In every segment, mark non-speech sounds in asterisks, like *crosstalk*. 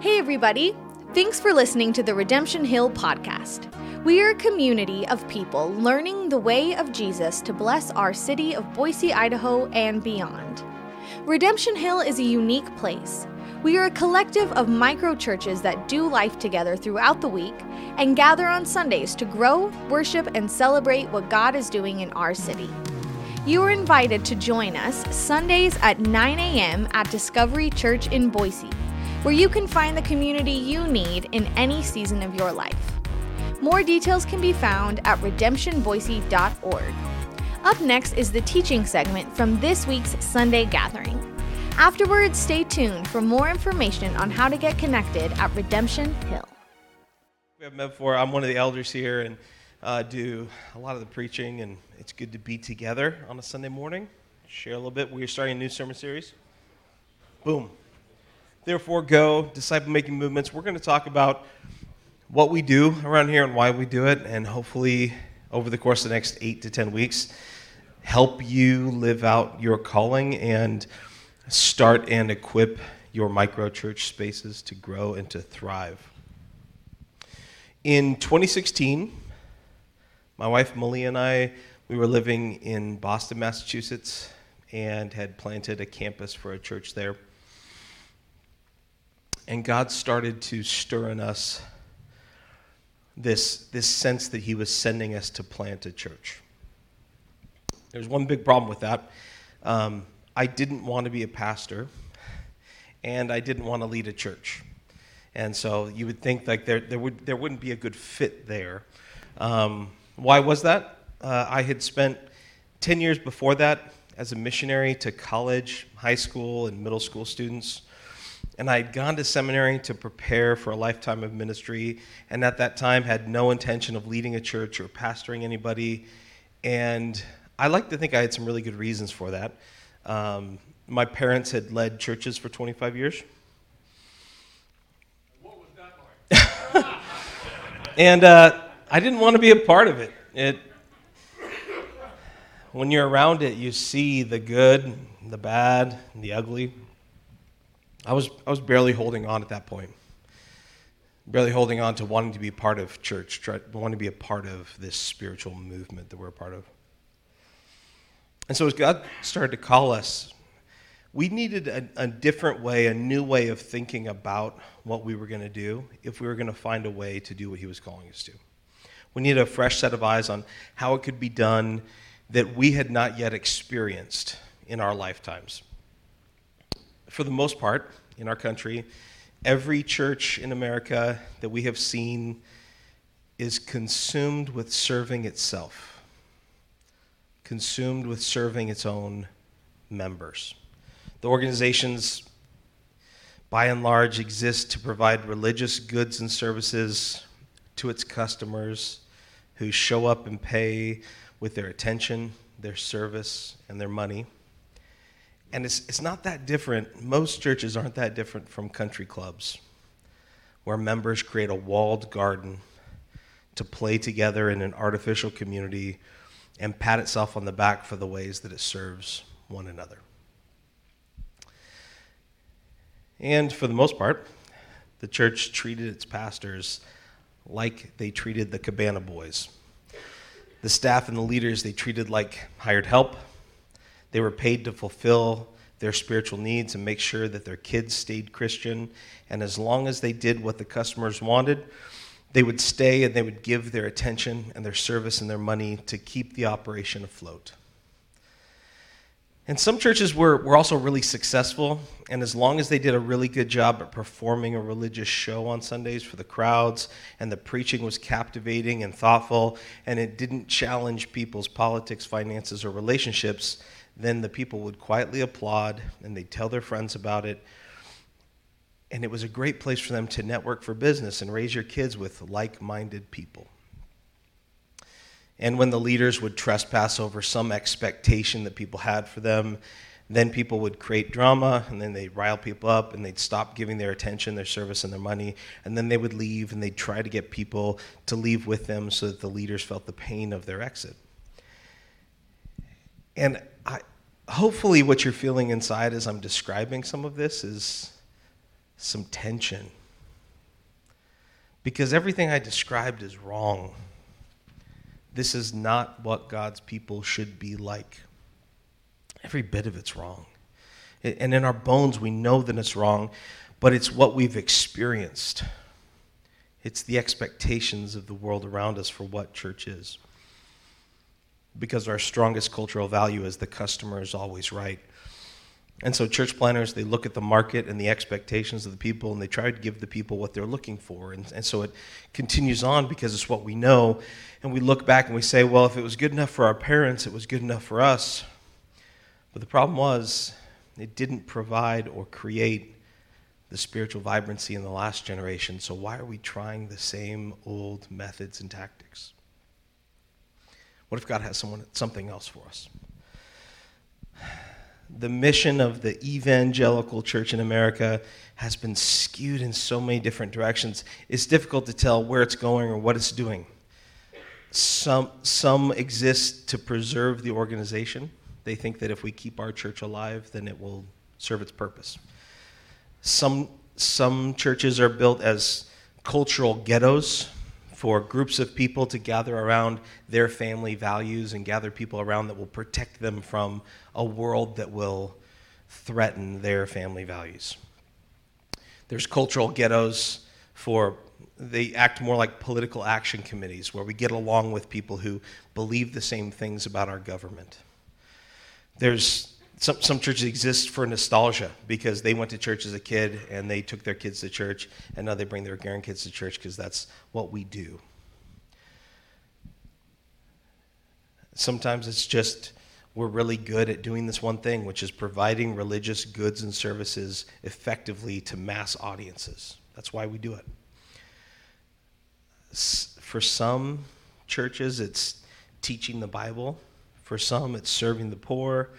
Hey, everybody. Thanks for listening to the Redemption Hill podcast. We are a community of people learning the way of Jesus to bless our city of Boise, Idaho, and beyond. Redemption Hill is a unique place. We are a collective of micro churches that do life together throughout the week and gather on Sundays to grow, worship, and celebrate what God is doing in our city. You are invited to join us Sundays at 9 a.m. at Discovery Church in Boise, where you can find the community you need in any season of your life. More details can be found at redemptionboise.org. Up next is the teaching segment from this week's Sunday gathering. Afterwards, stay tuned for more information on how to get connected at Redemption Hill. We have met before. I'm one of the elders here and uh, do a lot of the preaching, and it's good to be together on a Sunday morning. Share a little bit. We're starting a new sermon series. Boom. Therefore, go, disciple making movements. We're going to talk about what we do around here and why we do it, and hopefully, over the course of the next eight to 10 weeks, help you live out your calling and start and equip your micro church spaces to grow and to thrive. In 2016, my wife Molly and I, we were living in Boston, Massachusetts, and had planted a campus for a church there. And God started to stir in us this, this sense that He was sending us to plant a church. There's one big problem with that. Um, I didn't want to be a pastor, and I didn't want to lead a church. And so you would think like there, there, would, there wouldn't be a good fit there. Um, why was that? Uh, I had spent 10 years before that as a missionary to college, high school, and middle school students. And I had gone to seminary to prepare for a lifetime of ministry, and at that time had no intention of leading a church or pastoring anybody. And I like to think I had some really good reasons for that. Um, my parents had led churches for 25 years. What was that like? *laughs* and uh, I didn't want to be a part of it. It when you're around it, you see the good, the bad, the ugly. I was, I was barely holding on at that point. Barely holding on to wanting to be part of church, try, wanting to be a part of this spiritual movement that we're a part of. And so as God started to call us, we needed a, a different way, a new way of thinking about what we were going to do if we were going to find a way to do what He was calling us to. We needed a fresh set of eyes on how it could be done that we had not yet experienced in our lifetimes for the most part, in our country, every church in America that we have seen is consumed with serving itself, consumed with serving its own members. The organizations, by and large, exist to provide religious goods and services to its customers who show up and pay with their attention, their service, and their money. And it's, it's not that different. Most churches aren't that different from country clubs, where members create a walled garden to play together in an artificial community and pat itself on the back for the ways that it serves one another. And for the most part, the church treated its pastors like they treated the cabana boys. The staff and the leaders they treated like hired help they were paid to fulfill their spiritual needs and make sure that their kids stayed Christian. And as long as they did what the customers wanted, they would stay and they would give their attention and their service and their money to keep the operation afloat. And some churches were, were also really successful, and as long as they did a really good job at performing a religious show on Sundays for the crowds, and the preaching was captivating and thoughtful, and it didn't challenge people's politics, finances, or relationships, then the people would quietly applaud and they'd tell their friends about it. And it was a great place for them to network for business and raise your kids with like minded people. And when the leaders would trespass over some expectation that people had for them, then people would create drama and then they'd rile people up and they'd stop giving their attention, their service, and their money. And then they would leave and they'd try to get people to leave with them so that the leaders felt the pain of their exit. And hopefully, what you're feeling inside as I'm describing some of this is some tension Because everything I described is wrong. This is not what God's people should be like. Every bit of it's wrong. And in our bones, we know that it's wrong, but it's what we've experienced. It's the expectations of the world around us for what church is. Because our strongest cultural value is the customer is always right. And so church planters, they look at the market and the expectations of the people and they try to give the people what they're looking for. And, and so it continues on because it's what we know. And we look back and we say, well, if it was good enough for our parents, it was good enough for us. But the problem was, it didn't provide or create the spiritual vibrancy in the last generation. So why are we trying the same old methods and tactics? What if God has someone, something else for us? the mission of the evangelical church in America has been skewed in so many different directions. It's difficult to tell where it's going or what it's doing. Some, some exist to preserve the organization. They think that if we keep our church alive, then it will serve its purpose. Some, some churches are built as cultural ghettos for groups of people to gather around their family values and gather people around that will protect them from a world that will threaten their family values. There's cultural ghettos for they act more like political action committees where we get along with people who believe the same things about our government. There's some, some churches exist for nostalgia because they went to church as a kid and they took their kids to church and now they bring their grandkids to church because that's what we do. Sometimes it's just we're really good at doing this one thing, which is providing religious goods and services effectively to mass audiences. That's why we do it. For some churches, it's teaching the Bible. For some, it's serving the poor.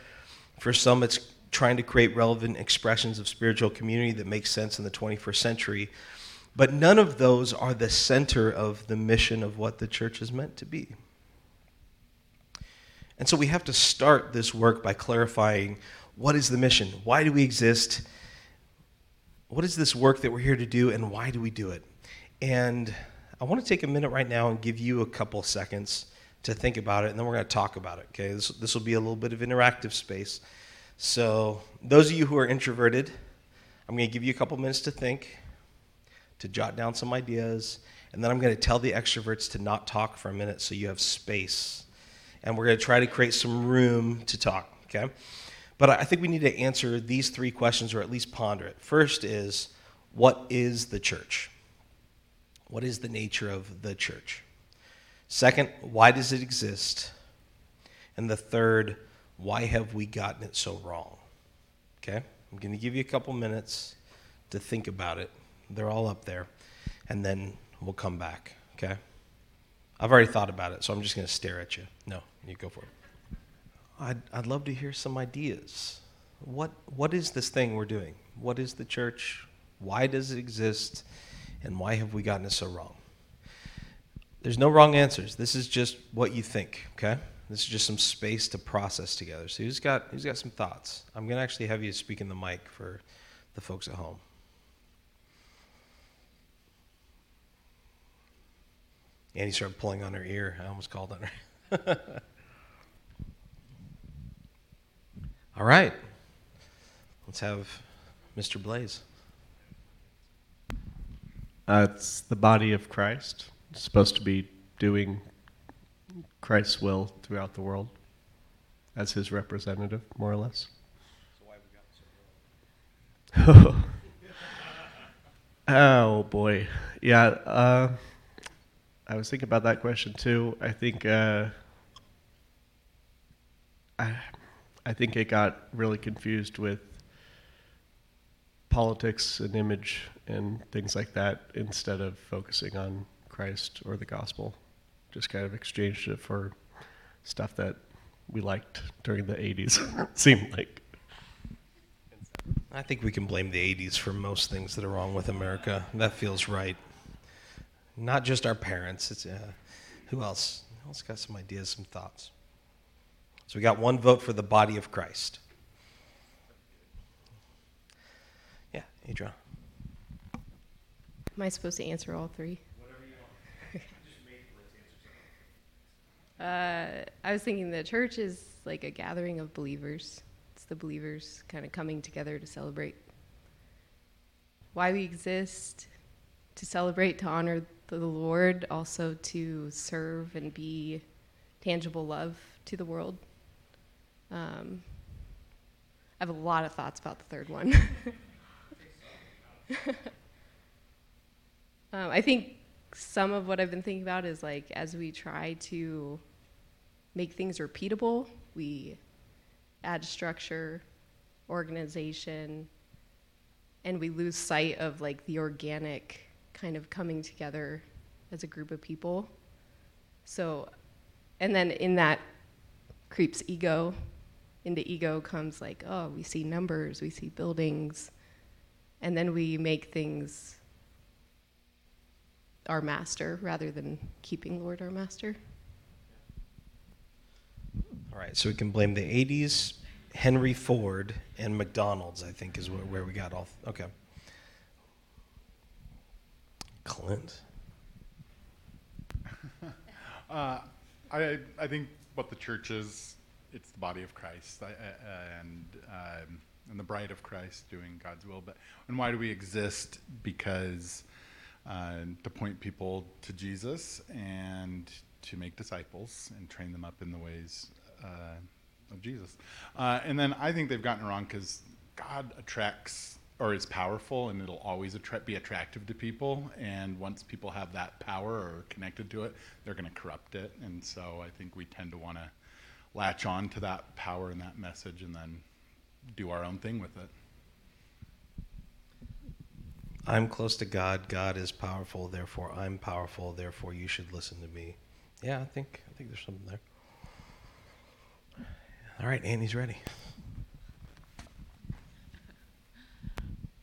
For some, it's trying to create relevant expressions of spiritual community that make sense in the 21st century. But none of those are the center of the mission of what the church is meant to be. And so we have to start this work by clarifying what is the mission? Why do we exist? What is this work that we're here to do, and why do we do it? And I want to take a minute right now and give you a couple seconds to think about it, and then we're going to talk about it. Okay, this this will be a little bit of interactive space. So those of you who are introverted, I'm going to give you a couple minutes to think, to jot down some ideas, and then I'm going to tell the extroverts to not talk for a minute so you have space, and we're going to try to create some room to talk. Okay, but I think we need to answer these three questions, or at least ponder it. First is, what is the church? What is the nature of the church? Second, why does it exist? And the third, why have we gotten it so wrong? Okay? I'm going to give you a couple minutes to think about it. They're all up there. And then we'll come back. Okay? I've already thought about it, so I'm just going to stare at you. No, you go for it. I'd, I'd love to hear some ideas. What, what is this thing we're doing? What is the church? Why does it exist? And why have we gotten it so wrong? There's no wrong answers. This is just what you think, okay? This is just some space to process together. So who's got who's got some thoughts? I'm gonna actually have you speak in the mic for the folks at home. Annie started pulling on her ear. I almost called on her. *laughs* All right. Let's have Mr. Blaze. Uh, it's the body of Christ supposed to be doing Christ's will throughout the world as his representative, more or less. *laughs* Oh boy, yeah. Uh, I was thinking about that question too. I think uh, I, I think it got really confused with politics and image and things like that instead of focusing on Christ or the gospel. Just kind of exchanged it for stuff that we liked during the 80s, *laughs* seemed like. I think we can blame the 80s for most things that are wrong with America. That feels right. Not just our parents. It's uh, who else? Who else got some ideas, some thoughts? So we got one vote for the body of Christ. Yeah, Adrian. Am I supposed to answer all three? Uh, I was thinking the church is like a gathering of believers. It's the believers kind of coming together to celebrate why we exist, to celebrate, to honor the Lord, also to serve and be tangible love to the world. Um, I have a lot of thoughts about the third one. *laughs* um, I think some of what I've been thinking about is like as we try to make things repeatable, we add structure, organization, and we lose sight of like the organic kind of coming together as a group of people. So, and then in that creeps ego. Into ego comes like, oh, we see numbers, we see buildings, and then we make things our master rather than keeping Lord our master. All right, so we can blame the 80s, Henry Ford, and McDonald's, I think, is where, we got all. Okay. Clint. *laughs* Uh, I, I think what the church is, it's the body of Christ I, I, and, um, and the bride of Christ doing God's will. But and why do we exist? Because uh, to point people to Jesus and to make disciples and train them up in the ways uh, of Jesus. Uh, and then I think they've gotten it wrong because God attracts or is powerful and it'll always attra- be attractive to people. And once people have that power or connected to it, they're going to corrupt it. And so I think we tend to want to latch on to that power and that message and then do our own thing with it. I'm close to God. God is powerful. Therefore, I'm powerful. Therefore, you should listen to me. Yeah, I think I think there's something there. All right, Annie's ready.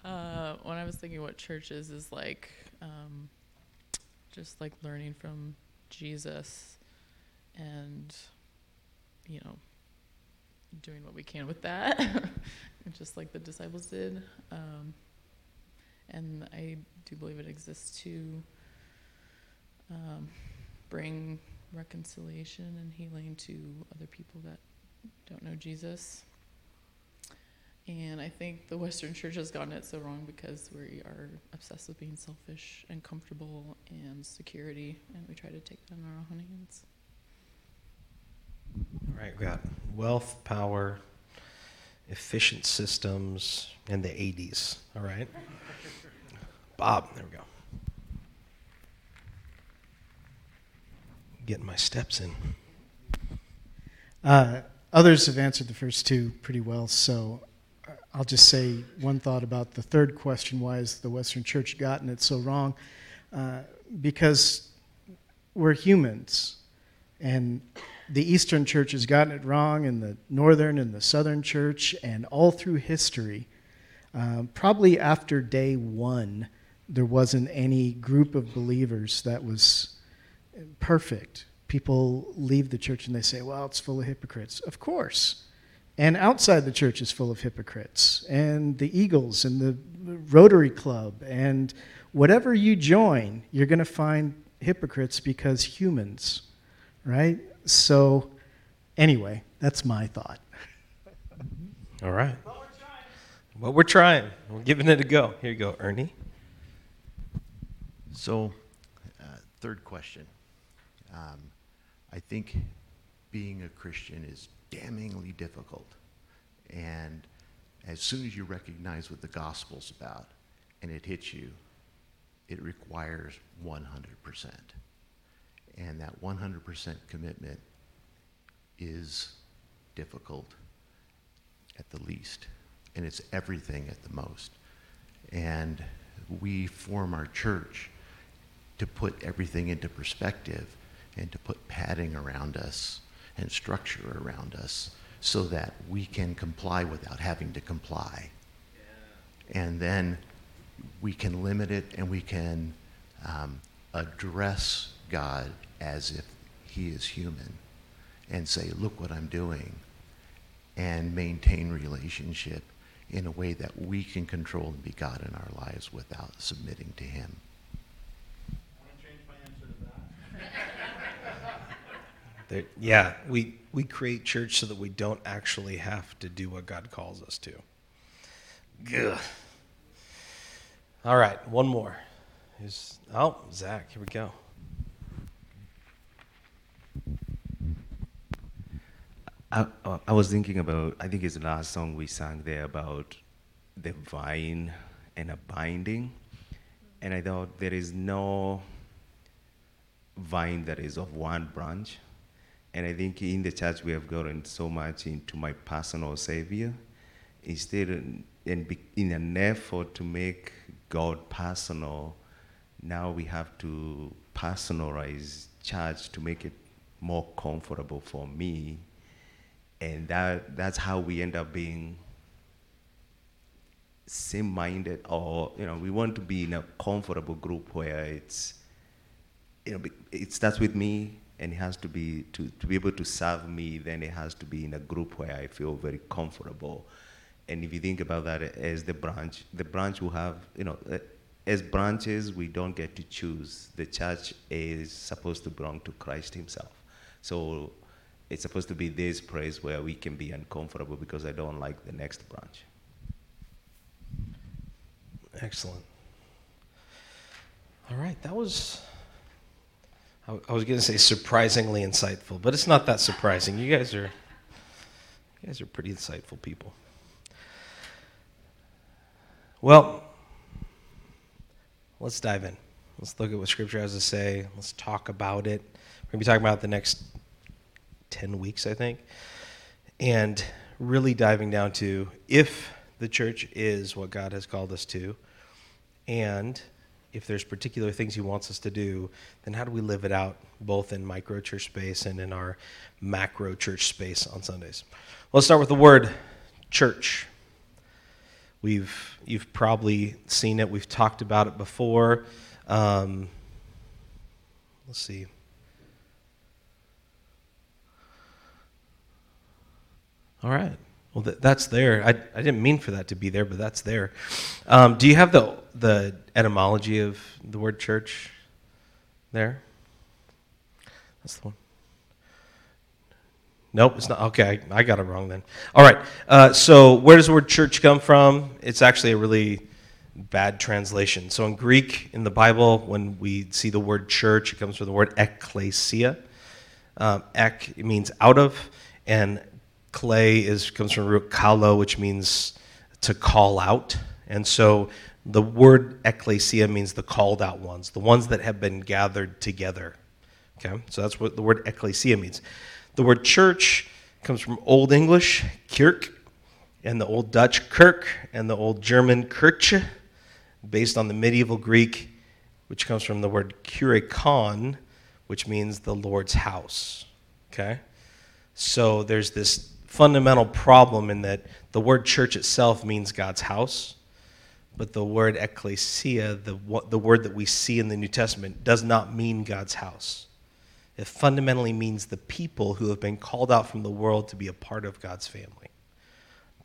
Uh, when I was thinking what church is, is like um, just like learning from Jesus and, you know, doing what we can with that, *laughs* just like the disciples did. Um, and I do believe it exists to um, bring reconciliation and healing to other people that don't know Jesus. And I think the Western church has gotten it so wrong because we are obsessed with being selfish and comfortable and security, and we try to take that in our own hands. All right, we got wealth, power, efficient systems, and the 80s. All right. *laughs* Bob, there we go. Getting my steps in. Uh, others have answered the first two pretty well, so uh, I'll just say one thought about the third question why has the Western Church gotten it so wrong? Uh, because we're humans, and the Eastern Church has gotten it wrong, and the Northern and the Southern Church, and all through history. Um, probably after day one, there wasn't any group of believers that was perfect. People leave the church and they say, well, it's full of hypocrites. Of course. And outside the church is full of hypocrites. And the Eagles and the Rotary Club and whatever you join, you're going to find hypocrites because humans, right? So, anyway, that's my thought. All right. Well, we're trying. We're giving it a go. Here you go, Ernie. So, uh, third question. Um, I think being a Christian is damningly difficult. And as soon as you recognize what the gospel's about and it hits you, it requires 100%. And that 100% commitment is difficult at the least, and it's everything at the most. And we form our church to put everything into perspective and to put padding around us and structure around us so that we can comply without having to comply. Yeah. And then we can limit it and we can um, address God as if he is human and say, look what I'm doing, and maintain relationship in a way that we can control and be God in our lives without submitting to him. Yeah, we, we create church so that we don't actually have to do what God calls us to. Good. All right, one more. Oh, Zach, here we go. I, I was thinking about, I think it's the last song we sang there about the vine and a binding. And I thought there is no vine that is of one branch. And I think in the church we have gotten so much into my personal savior. Instead, in, in an effort to make God personal, now we have to personalize church to make it more comfortable for me and that that's how we end up being same-minded or you know we want to be in a comfortable group where it's you know it starts with me and it has to be to, to be able to serve me then it has to be in a group where i feel very comfortable and if you think about that as the branch the branch will have you know uh, as branches we don't get to choose the church is supposed to belong to christ himself so it's supposed to be this place where we can be uncomfortable because I don't like the next branch. Excellent. All right, that was. I, was going to say surprisingly insightful, but it's not that surprising. You guys are, you guys are pretty insightful people. Well, let's dive in. Let's look at what Scripture has to say. Let's talk about it. We're going to be talking about the next 10 weeks, I think. And really diving down to if the church is what God has called us to, and if there's particular things He wants us to do, then how do we live it out both in micro church space and in our macro church space on Sundays? Let's start with the word church. We've you've probably seen it. We've talked about it before. Um, let's see. All right. Well, th- that's there. I, I didn't mean for that to be there, but that's there. Um, do you have the the etymology of the word church there? That's the one. Nope, it's not. Okay, I, I got it wrong then. All right. Uh, so, where does the word church come from? It's actually a really bad translation. So, in Greek, in the Bible, when we see the word church, it comes from the word ekklesia. Um, ek means out of, and clay is comes from root kalo, which means to call out. And so the word ecclesia means the called out ones, the ones that have been gathered together. Okay, so that's what the word ecclesia means. The word church comes from Old English, kirk, and the Old Dutch kirk, and the Old German kirche, based on the medieval Greek, which comes from the word kyriakon, which means the Lord's house. Okay? So there's this fundamental problem in that the word church itself means God's house, but the word ecclesia, the, the word that we see in the New Testament, does not mean God's house. It fundamentally means the people who have been called out from the world to be a part of God's family.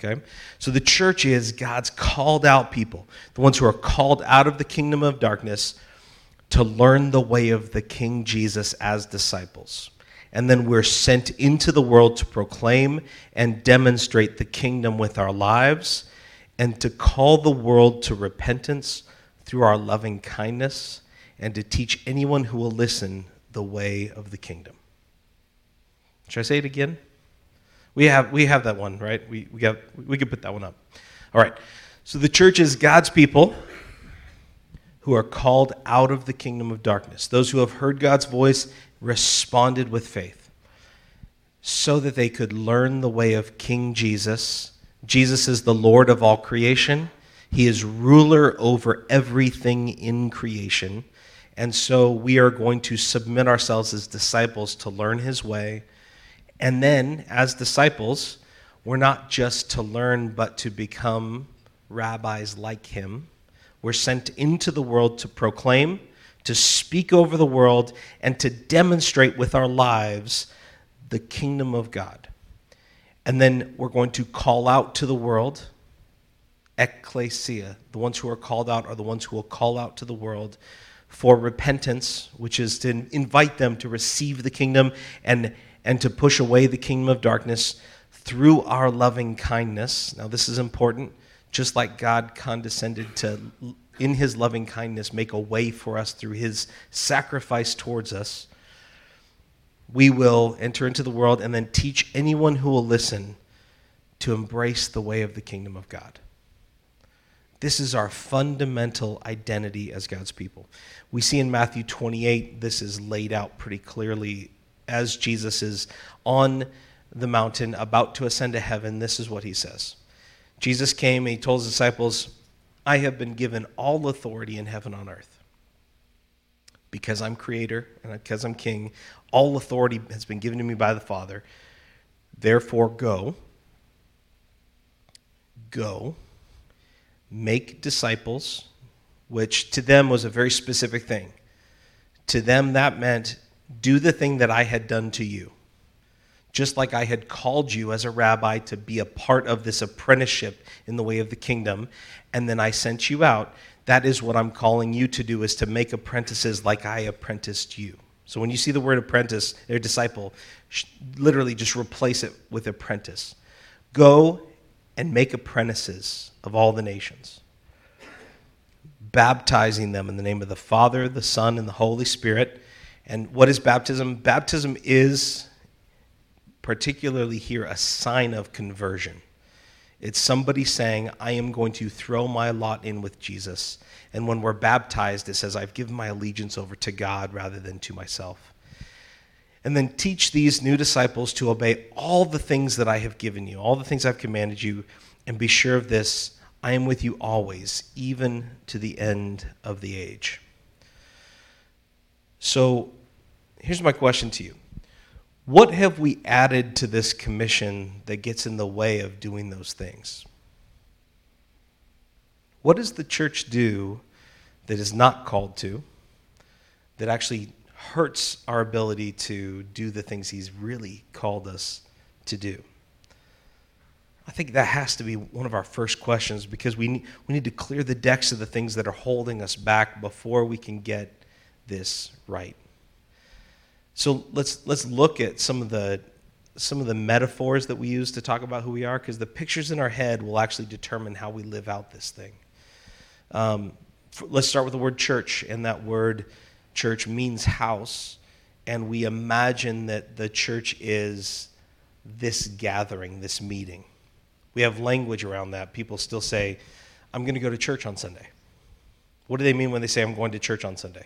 Okay? So the church is God's called out people, the ones who are called out of the kingdom of darkness to learn the way of the King Jesus as disciples and then we're sent into the world to proclaim and demonstrate the kingdom with our lives and to call the world to repentance through our loving kindness and to teach anyone who will listen the way of the kingdom. Should I say it again? We have, we have that one, right? We, we, got, we could put that one up. All right. So the church is God's people who are called out of the kingdom of darkness, those who have heard God's voice responded with faith so that they could learn the way of King Jesus. Jesus is the Lord of all creation, He is ruler over everything in creation. And so we are going to submit ourselves as disciples to learn His way. And then, as disciples, we're not just to learn, but to become rabbis like Him. We're sent into the world to proclaim to speak over the world, and to demonstrate with our lives the kingdom of God. And then we're going to call out to the world, ecclesia. The ones who are called out are the ones who will call out to the world for repentance, which is to invite them to receive the kingdom and, and to push away the kingdom of darkness through our loving kindness. Now, this is important. Just like God condescended to, in his loving kindness, make a way for us through his sacrifice towards us, we will enter into the world and then teach anyone who will listen to embrace the way of the kingdom of God. This is our fundamental identity as God's people. We see in Matthew 28, this is laid out pretty clearly as Jesus is on the mountain about to ascend to heaven. This is what he says Jesus came and he told his disciples, I have been given all authority in heaven on earth. Because I'm creator and because I'm king, all authority has been given to me by the Father. Therefore, go. Go. Make disciples, which to them was a very specific thing. To them, that meant do the thing that I had done to you just like I had called you as a rabbi to be a part of this apprenticeship in the way of the kingdom, and then I sent you out, that is what I'm calling you to do is to make apprentices like I apprenticed you. So when you see the word apprentice or disciple, literally just replace it with apprentice. Go and make apprentices of all the nations, baptizing them in the name of the Father, the Son, and the Holy Spirit. And what is baptism? Baptism is particularly here a sign of conversion. It's somebody saying, I am going to throw my lot in with Jesus. And when we're baptized, it says, I've given my allegiance over to God rather than to myself. And then teach these new disciples to obey all the things that I have given you, all the things I've commanded you, and be sure of this I am with you always, even to the end of the age. So here's my question to you what have we added to this commission that gets in the way of doing those things? What does the church do that is not called to, that actually hurts our ability to do the things he's really called us to do? I think that has to be one of our first questions because we need, we need to clear the decks of the things that are holding us back before we can get this right. So let's let's look at some of the some of the metaphors that we use to talk about who we are, because the pictures in our head will actually determine how we live out this thing. Um, for, let's start with the word church, and that word church means house, and we imagine that the church is this gathering, this meeting. We have language around that. People still say, I'm going to go to church on Sunday. What do they mean when they say, I'm going to church on Sunday?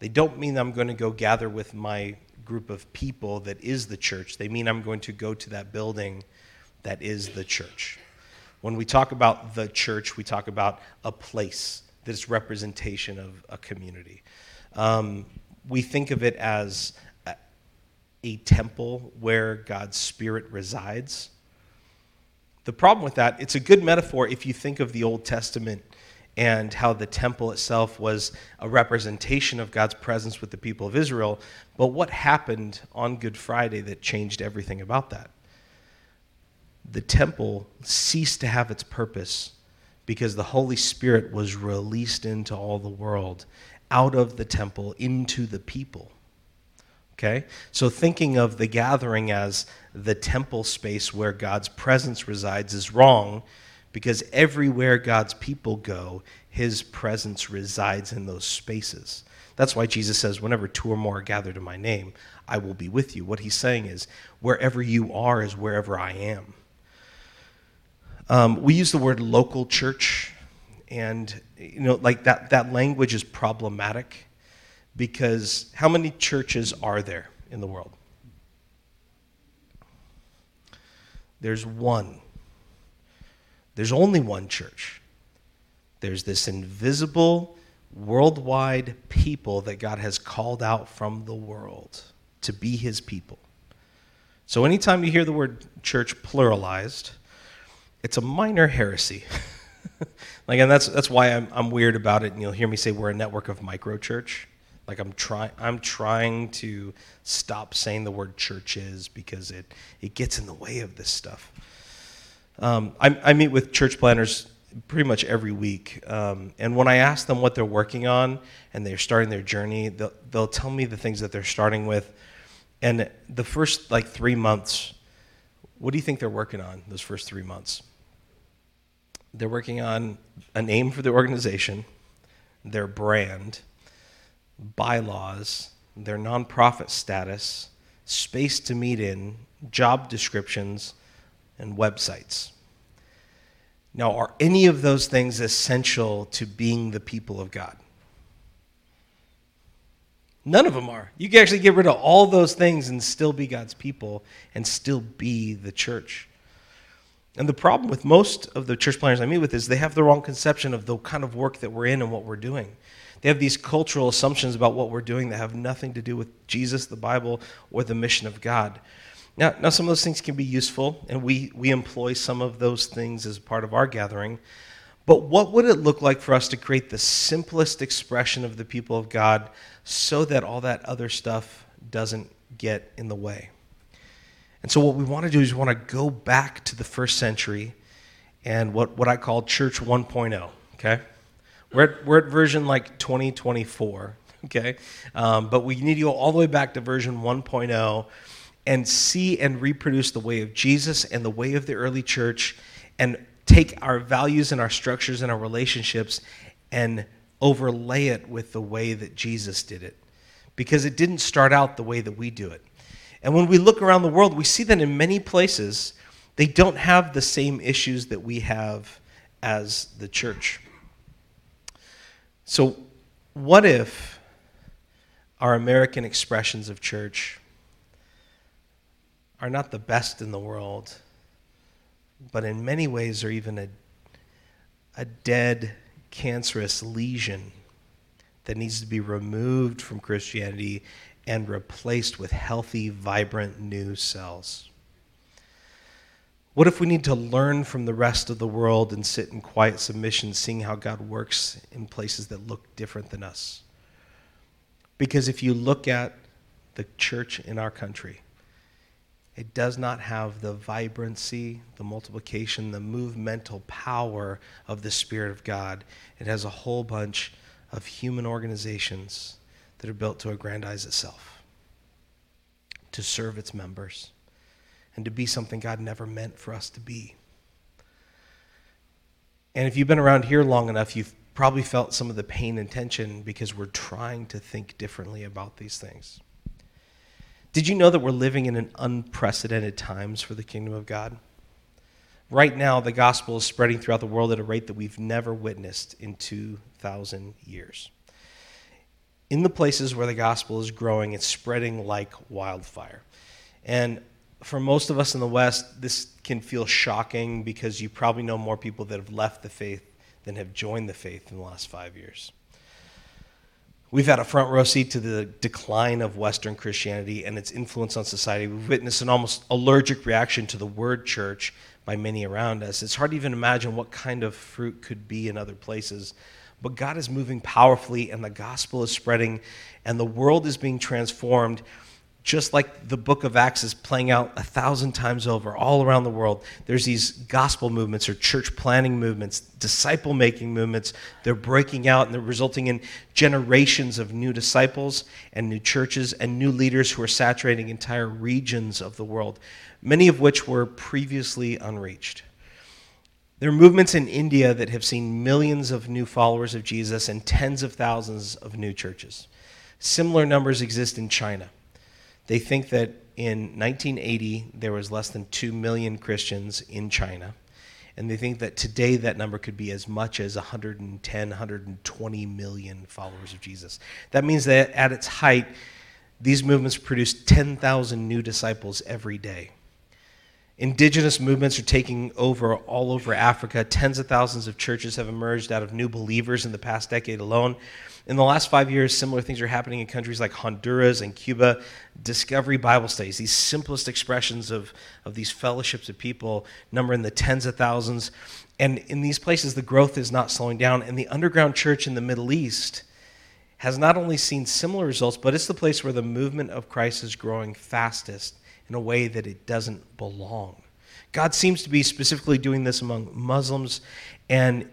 They don't mean I'm going to go gather with my group of people that is the church. They mean I'm going to go to that building that is the church. When we talk about the church, we talk about a place that is representation of a community. Um, we think of it as a, a temple where God's Spirit resides. The problem with that, it's a good metaphor if you think of the Old Testament and how the temple itself was a representation of God's presence with the people of Israel. But what happened on Good Friday that changed everything about that? The temple ceased to have its purpose because the Holy Spirit was released into all the world, out of the temple into the people. Okay? So thinking of the gathering as the temple space where God's presence resides is wrong because everywhere God's people go, his presence resides in those spaces. That's why Jesus says, Whenever two or more are gathered in my name, I will be with you. What he's saying is, wherever you are is wherever I am. Um, we use the word local church, and you know, like that, that language is problematic because how many churches are there in the world? There's one. There's only one church. There's this invisible, worldwide people that God has called out from the world to be his people. So anytime you hear the word church pluralized, it's a minor heresy. *laughs* like, and that's, that's why I'm, I'm weird about it. And you'll hear me say we're a network of micro church. Like I'm trying, I'm trying to stop saying the word churches because it, it gets in the way of this stuff. Um, I, I, meet with church planters pretty much every week. Um, and when I ask them what they're working on and they're starting their journey, they'll, they'll, tell me the things that they're starting with. And the first like three months, what do you think they're working on those first three months? They're working on a name for the organization, their brand, bylaws, their nonprofit status, space to meet in, job descriptions, and websites. Now, are any of those things essential to being the people of God? None of them are. You can actually get rid of all those things and still be God's people and still be the church. And the problem with most of the church planters I meet with is they have the wrong conception of the kind of work that we're in and what we're doing. They have these cultural assumptions about what we're doing that have nothing to do with Jesus, the Bible, or the mission of God. Now, now some of those things can be useful, and we, we employ some of those things as part of our gathering. But what would it look like for us to create the simplest expression of the people of God so that all that other stuff doesn't get in the way? And so, what we want to do is we want to go back to the first century and what, what I call Church 1.0, okay? We're at, we're at version like 2024, okay? Um, but we need to go all the way back to version 1.0 and see and reproduce the way of Jesus and the way of the early church and take our values and our structures and our relationships and overlay it with the way that Jesus did it. Because it didn't start out the way that we do it. And when we look around the world, we see that in many places, they don't have the same issues that we have as the church. So, what if our American expressions of church are not the best in the world, but in many ways are even a, a dead, cancerous lesion that needs to be removed from Christianity and replaced with healthy, vibrant new cells? What if we need to learn from the rest of the world and sit in quiet submission, seeing how God works in places that look different than us? Because if you look at the church in our country, it does not have the vibrancy, the multiplication, the movemental power of the Spirit of God. It has a whole bunch of human organizations that are built to aggrandize itself, to serve its members, and to be something God never meant for us to be. And if you've been around here long enough, you've probably felt some of the pain and tension because we're trying to think differently about these things. Did you know that we're living in an unprecedented times for the kingdom of God? Right now, the gospel is spreading throughout the world at a rate that we've never witnessed in 2,000 years. In the places where the gospel is growing, it's spreading like wildfire. And for most of us in the West, this can feel shocking because you probably know more people that have left the faith than have joined the faith in the last five years. We've had a front row seat to the decline of Western Christianity and its influence on society. We've witnessed an almost allergic reaction to the word church by many around us. It's hard to even imagine what kind of fruit could be in other places. But God is moving powerfully, and the gospel is spreading, and the world is being transformed just like the book of Acts is playing out a thousand times over all around the world, there's these gospel movements or church planting movements, disciple making movements. They're breaking out and they're resulting in generations of new disciples and new churches and new leaders who are saturating entire regions of the world, many of which were previously unreached. There are movements in India that have seen millions of new followers of Jesus and tens of thousands of new churches. Similar numbers exist in China. They think that in 1980, there was less than 2 million Christians in China. And they think that today that number could be as much as 110, 120 million followers of Jesus. That means that at its height, these movements produced 10,000 new disciples every day. Indigenous movements are taking over all over Africa. Tens of thousands of churches have emerged out of new believers in the past decade alone. In the last five years, similar things are happening in countries like Honduras and Cuba. Discovery Bible studies, these simplest expressions of, of these fellowships of people, number in the tens of thousands. And in these places, the growth is not slowing down. And the underground church in the Middle East has not only seen similar results, but it's the place where the movement of Christ is growing fastest in a way that it doesn't belong. God seems to be specifically doing this among Muslims, and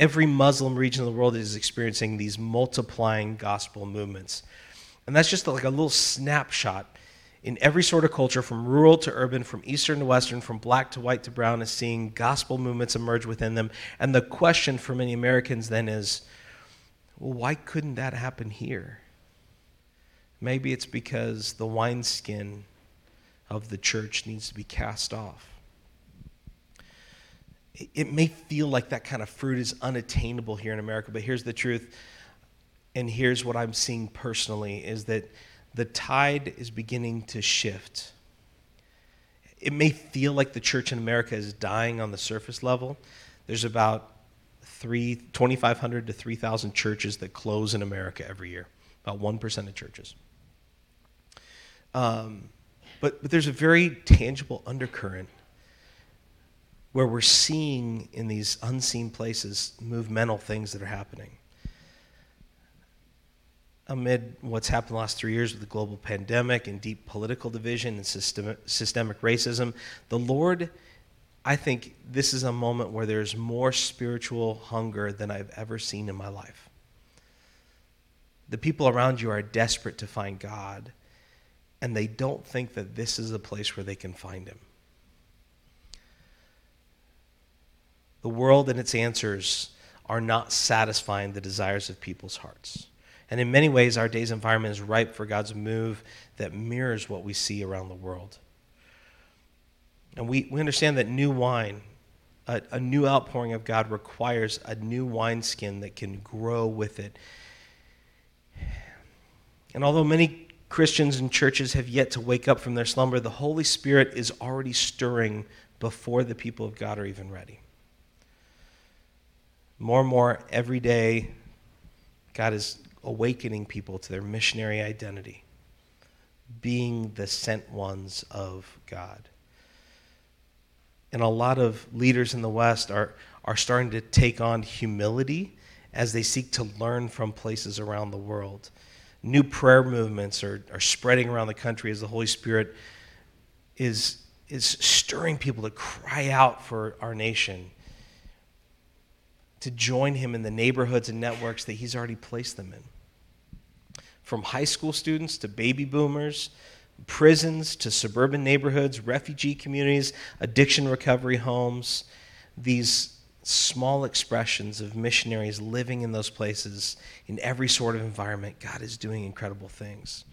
every Muslim region of the world is experiencing these multiplying gospel movements. And that's just like a little snapshot. in every sort of culture, from rural to urban, from eastern to western, from black to white to brown, is seeing gospel movements emerge within them. And the question for many Americans then is well, why couldn't that happen here? Maybe it's because the wineskin of the church needs to be cast off. It may feel like that kind of fruit is unattainable here in America, but here's the truth. And here's what I'm seeing personally is that the tide is beginning to shift. It may feel like the church in America is dying on the surface level. There's about 3, 2,500 to 3,000 churches that close in America every year, about 1% of churches. Um, but, but there's a very tangible undercurrent where we're seeing in these unseen places movemental things that are happening amid what's happened the last three years with the global pandemic and deep political division and systemic, systemic racism, the Lord, I think this is a moment where there's more spiritual hunger than I've ever seen in my life. The people around you are desperate to find God, and they don't think that this is a place where they can find Him. The world and its answers are not satisfying the desires of people's hearts. And in many ways, our day's environment is ripe for God's move that mirrors what we see around the world. And we, we understand that new wine, a, a new outpouring of God, requires a new wineskin that can grow with it. And although many Christians and churches have yet to wake up from their slumber, the Holy Spirit is already stirring before the people of God are even ready. More and more every day, God is awakening people to their missionary identity, being the sent ones of God. And a lot of leaders in the West are, are starting to take on humility as they seek to learn from places around the world. New prayer movements are, are spreading around the country as the Holy Spirit is, is stirring people to cry out for our nation, to join Him in the neighborhoods and networks that He's already placed them in. From high school students to baby boomers, prisons to suburban neighborhoods, refugee communities, addiction recovery homes, these small expressions of missionaries living in those places in every sort of environment. God is doing incredible things.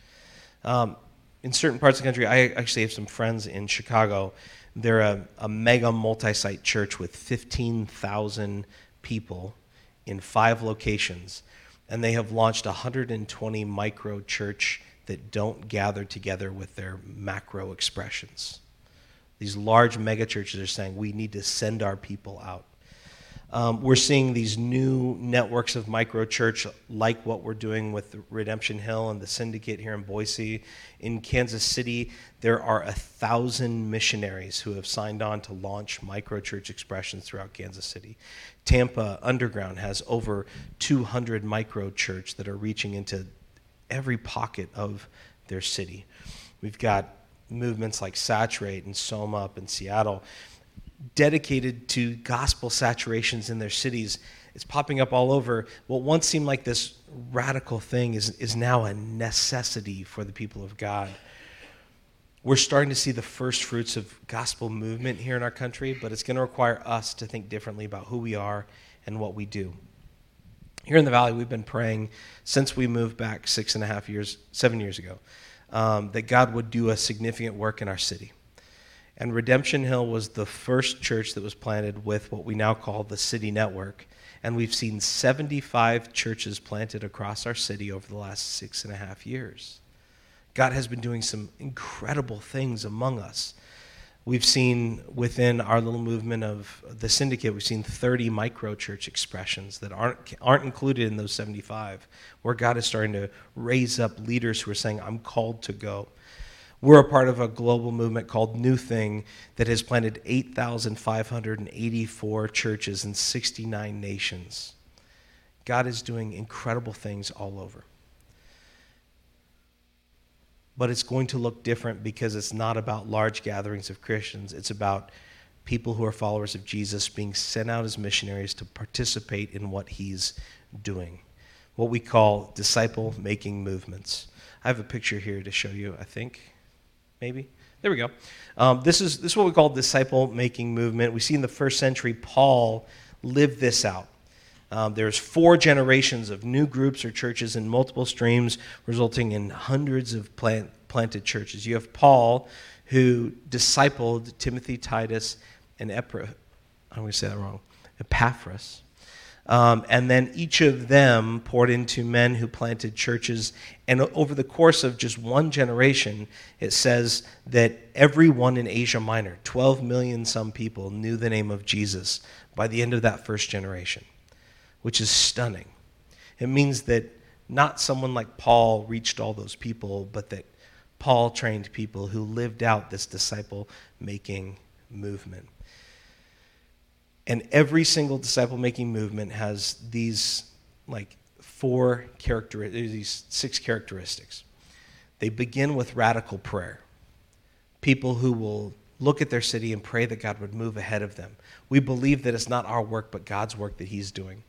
Um, in certain parts of the country, I actually have some friends in Chicago. They're a, a mega multi site church with 15,000 people in five locations and they have launched 120 micro church that don't gather together with their macro expressions. These large mega churches are saying we need to send our people out. Um, we're seeing these new networks of micro church, like what we're doing with Redemption Hill and the Syndicate here in Boise. In Kansas City, there are a thousand missionaries who have signed on to launch micro church expressions throughout Kansas City. Tampa Underground has over 200 micro church that are reaching into every pocket of their city. We've got movements like Saturate and Soma up in Seattle dedicated to gospel saturations in their cities. It's popping up all over. What once seemed like this radical thing is, is now a necessity for the people of God. We're starting to see the first fruits of gospel movement here in our country, but it's going to require us to think differently about who we are and what we do. Here in the Valley, we've been praying since we moved back six and a half years, seven years ago, um, that God would do a significant work in our city. And Redemption Hill was the first church that was planted with what we now call the City Network. And we've seen 75 churches planted across our city over the last six and a half years. God has been doing some incredible things among us. We've seen within our little movement of the syndicate, we've seen 30 micro church expressions that aren't, aren't included in those 75, where God is starting to raise up leaders who are saying, I'm called to go. We're a part of a global movement called New Thing that has planted 8,584 churches in 69 nations. God is doing incredible things all over but it's going to look different because it's not about large gatherings of Christians. It's about people who are followers of Jesus being sent out as missionaries to participate in what he's doing. What we call disciple making movements. I have a picture here to show you, I think. Maybe. There we go. Um, this, is, this is what we call disciple making movement. We see in the first century Paul lived this out. Um, there's four generations of new groups or churches in multiple streams, resulting in hundreds of plant, planted churches. You have Paul, who discipled Timothy, Titus, and Epra. I'm going to say that wrong. Epaphras. Um, and then each of them poured into men who planted churches. And over the course of just one generation, it says that everyone in Asia Minor, 12 million some people, knew the name of Jesus by the end of that first generation, which is stunning. It means that not someone like Paul reached all those people, but that Paul trained people who lived out this disciple making movement. And every single disciple making movement has these like four character these six characteristics. They begin with radical prayer. People who will look at their city and pray that God would move ahead of them. We believe that it's not our work but God's work that he's doing.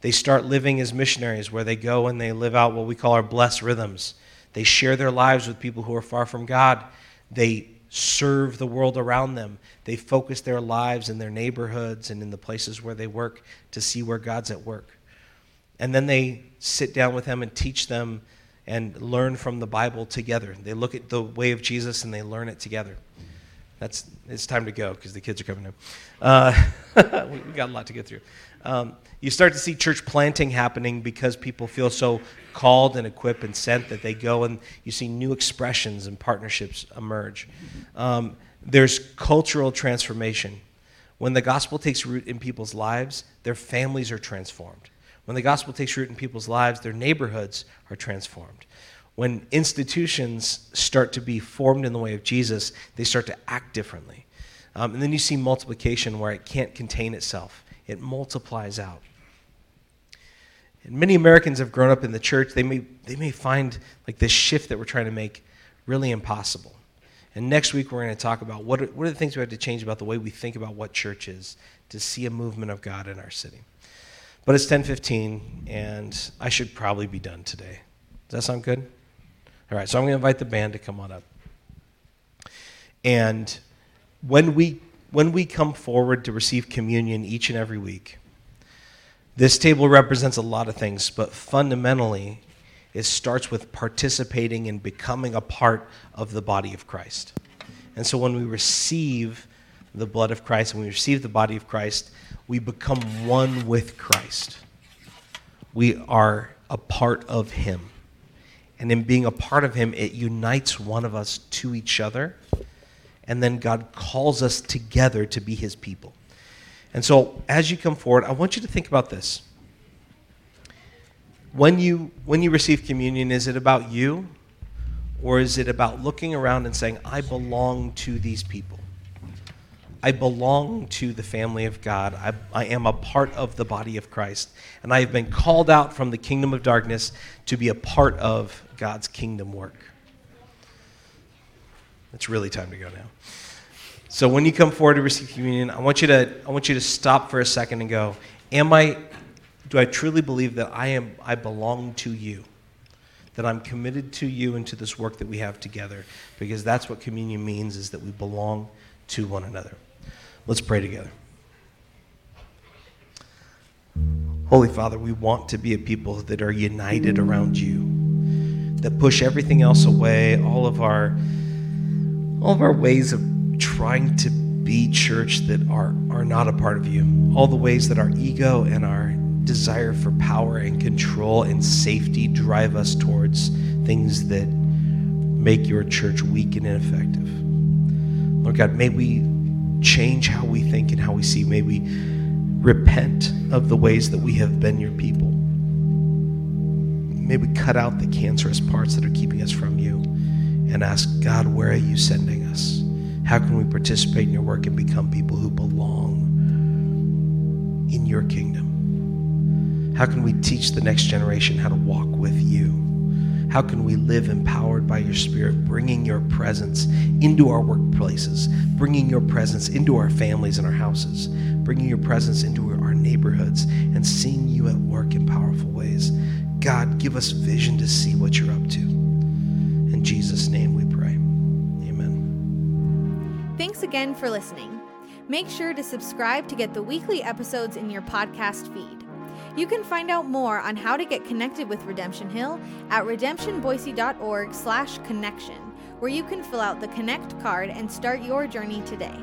They start living as missionaries where they go and they live out what we call our blessed rhythms. They share their lives with people who are far from God. They serve the world around them. They focus their lives in their neighborhoods and in the places where they work to see where God's at work. And then they sit down with them and teach them and learn from the Bible together. They look at the way of Jesus and they learn it together. That's it's time to go because the kids are coming in. Uh, *laughs* we got a lot to get through. Um, you start to see church planting happening because people feel so called and equipped and sent that they go and you see new expressions and partnerships emerge. Um, there's cultural transformation. When the gospel takes root in people's lives, their families are transformed. When the gospel takes root in people's lives, their neighborhoods are transformed. When institutions start to be formed in the way of Jesus, they start to act differently. Um, and then you see multiplication where it can't contain itself, it multiplies out. And many Americans have grown up in the church. They may, they may find like this shift that we're trying to make really impossible. And next week we're going to talk about what are, what are the things we have to change about the way we think about what church is to see a movement of God in our city. But it's 10:15 and I should probably be done today. Does that sound good? All right, so I'm going to invite the band to come on up. And when we when we come forward to receive communion each and every week, this table represents a lot of things, but fundamentally, it starts with participating and becoming a part of the body of Christ. And so when we receive the blood of Christ and we receive the body of Christ, we become one with Christ. We are a part of Him. And in being a part of Him, it unites one of us to each other. And then God calls us together to be His people. And so as you come forward, I want you to think about this. When you, when you receive communion, is it about you? Or is it about looking around and saying, I belong to these people? I belong to the family of God. I, I, am a part of the body of Christ. And I have been called out from the kingdom of darkness to be a part of God's kingdom work. It's really time to go now. So when you come forward to receive communion, I want you to I want you to stop for a second and go, am I do I truly believe that I am I belong to you? That I'm committed to you and to this work that we have together because that's what communion means is that we belong to one another. Let's pray together. Holy Father, we want to be a people that are united around you, that push everything else away, all of our all of our ways of trying to be church that are, are not a part of you. All the ways that our ego and our desire for power and control and safety drive us towards things that make your church weak and ineffective. Lord God, may we change how we think and how we see. May we repent of the ways that we have been your people. May we cut out the cancerous parts that are keeping us from you and ask, God, where are you sending us? How can we participate in your work and become people who belong in your kingdom? How can we teach the next generation how to walk with you? How can we live empowered by your Spirit, bringing your presence into our workplaces, bringing your presence into our families and our houses, bringing your presence into our neighborhoods, and seeing you at work in powerful ways? God, give us vision to see what you're up to. Again for listening. Make sure to subscribe to get the weekly episodes in your podcast feed. You can find out more on how to get connected with Redemption Hill at redemptionboise.org/connection, where you can fill out the connect card and start your journey today.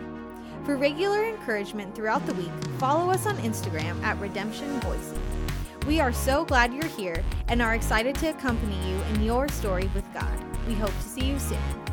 For regular encouragement throughout the week, follow us on Instagram at Redemption Boise. We are so glad you're here and are excited to accompany you in your story with God. We hope to see you soon.